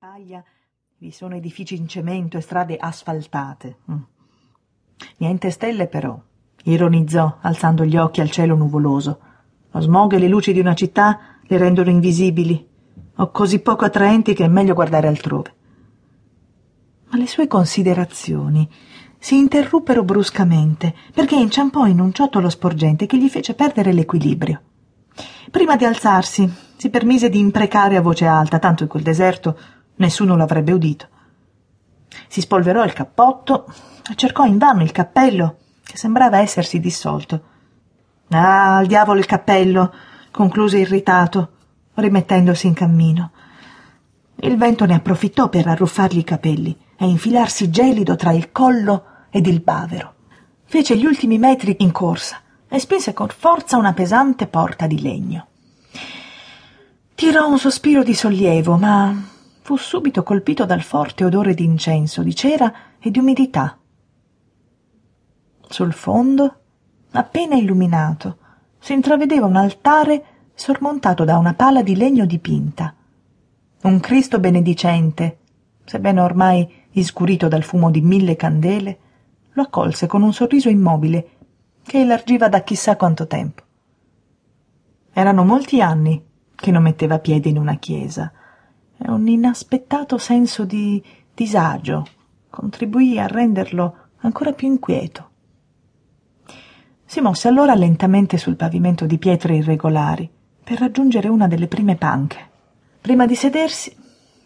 paglia vi sono edifici in cemento e strade asfaltate. Mm. Niente stelle però, ironizzò, alzando gli occhi al cielo nuvoloso. Lo smog e le luci di una città le rendono invisibili, o così poco attraenti che è meglio guardare altrove. Ma le sue considerazioni si interruppero bruscamente perché inciampò in un ciottolo sporgente che gli fece perdere l'equilibrio. Prima di alzarsi, si permise di imprecare a voce alta, tanto in quel deserto nessuno l'avrebbe udito. Si spolverò il cappotto e cercò invano il cappello, che sembrava essersi dissolto. Ah, al diavolo il cappello, concluse irritato, rimettendosi in cammino. Il vento ne approfittò per arruffargli i capelli e infilarsi gelido tra il collo ed il bavero. Fece gli ultimi metri in corsa e spinse con forza una pesante porta di legno. Tirò un sospiro di sollievo, ma fu subito colpito dal forte odore di incenso, di cera e di umidità. Sul fondo, appena illuminato, si intravedeva un altare sormontato da una pala di legno dipinta. Un Cristo benedicente, sebbene ormai iscurito dal fumo di mille candele, lo accolse con un sorriso immobile che elargiva da chissà quanto tempo. Erano molti anni che non metteva piede in una chiesa un inaspettato senso di disagio contribuì a renderlo ancora più inquieto. Si mosse allora lentamente sul pavimento di pietre irregolari per raggiungere una delle prime panche. Prima di sedersi,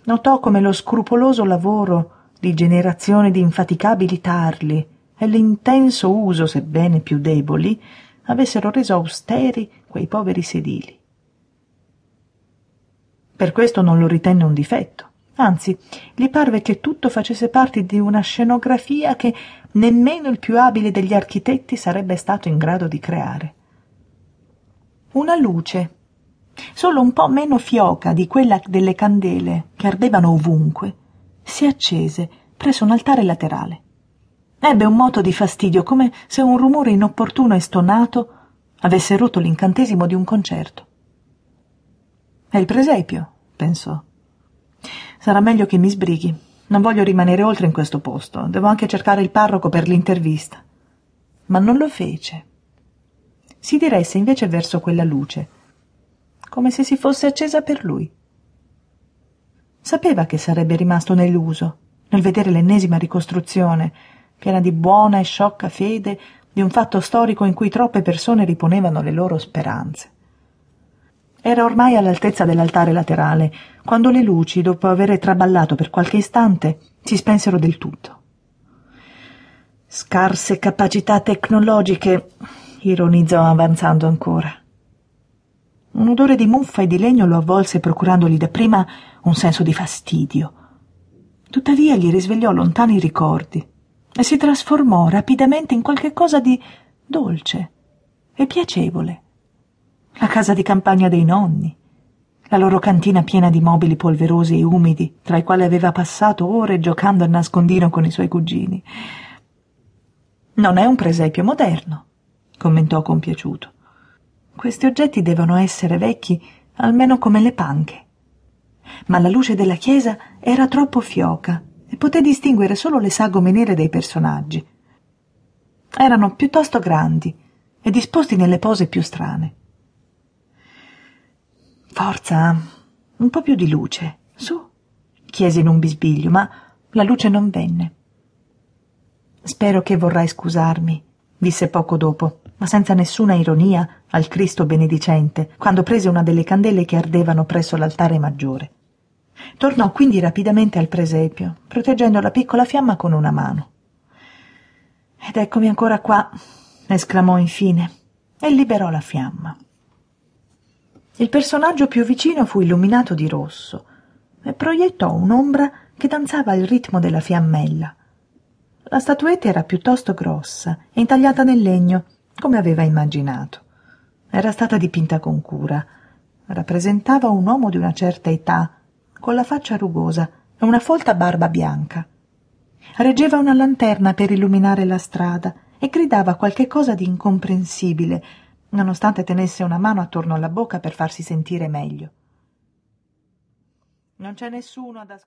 notò come lo scrupoloso lavoro di generazioni di infaticabili tarli e l'intenso uso, sebbene più deboli, avessero reso austeri quei poveri sedili. Per questo non lo ritenne un difetto. Anzi, gli parve che tutto facesse parte di una scenografia che nemmeno il più abile degli architetti sarebbe stato in grado di creare. Una luce, solo un po' meno fioca di quella delle candele che ardevano ovunque, si accese presso un altare laterale. Ebbe un moto di fastidio, come se un rumore inopportuno e stonato avesse rotto l'incantesimo di un concerto. È il presepio, pensò. Sarà meglio che mi sbrighi. Non voglio rimanere oltre in questo posto. Devo anche cercare il parroco per l'intervista. Ma non lo fece. Si diresse invece verso quella luce, come se si fosse accesa per lui. Sapeva che sarebbe rimasto nell'uso, nel vedere l'ennesima ricostruzione, piena di buona e sciocca fede, di un fatto storico in cui troppe persone riponevano le loro speranze. Era ormai all'altezza dell'altare laterale, quando le luci, dopo aver traballato per qualche istante, si spensero del tutto. Scarse capacità tecnologiche, ironizzò avanzando ancora. Un odore di muffa e di legno lo avvolse procurandogli dapprima un senso di fastidio. Tuttavia gli risvegliò lontani ricordi e si trasformò rapidamente in qualche cosa di dolce e piacevole la casa di campagna dei nonni, la loro cantina piena di mobili polverosi e umidi, tra i quali aveva passato ore giocando a nascondino con i suoi cugini. Non è un presepio moderno, commentò compiaciuto. Questi oggetti devono essere vecchi almeno come le panche. Ma la luce della chiesa era troppo fioca e poté distinguere solo le sagome nere dei personaggi. Erano piuttosto grandi e disposti nelle pose più strane. Forza, un po' più di luce, su, chiese in un bisbiglio, ma la luce non venne. Spero che vorrai scusarmi, disse poco dopo, ma senza nessuna ironia, al Cristo benedicente, quando prese una delle candele che ardevano presso l'altare maggiore. Tornò quindi rapidamente al presepio, proteggendo la piccola fiamma con una mano. Ed eccomi ancora qua, esclamò infine, e liberò la fiamma. Il personaggio più vicino fu illuminato di rosso e proiettò un'ombra che danzava al ritmo della fiammella. La statuetta era piuttosto grossa e intagliata nel legno, come aveva immaginato. Era stata dipinta con cura. Rappresentava un uomo di una certa età, con la faccia rugosa e una folta barba bianca. Reggeva una lanterna per illuminare la strada e gridava qualche cosa di incomprensibile, nonostante tenesse una mano attorno alla bocca per farsi sentire meglio. Non c'è nessuno ad ascoltare.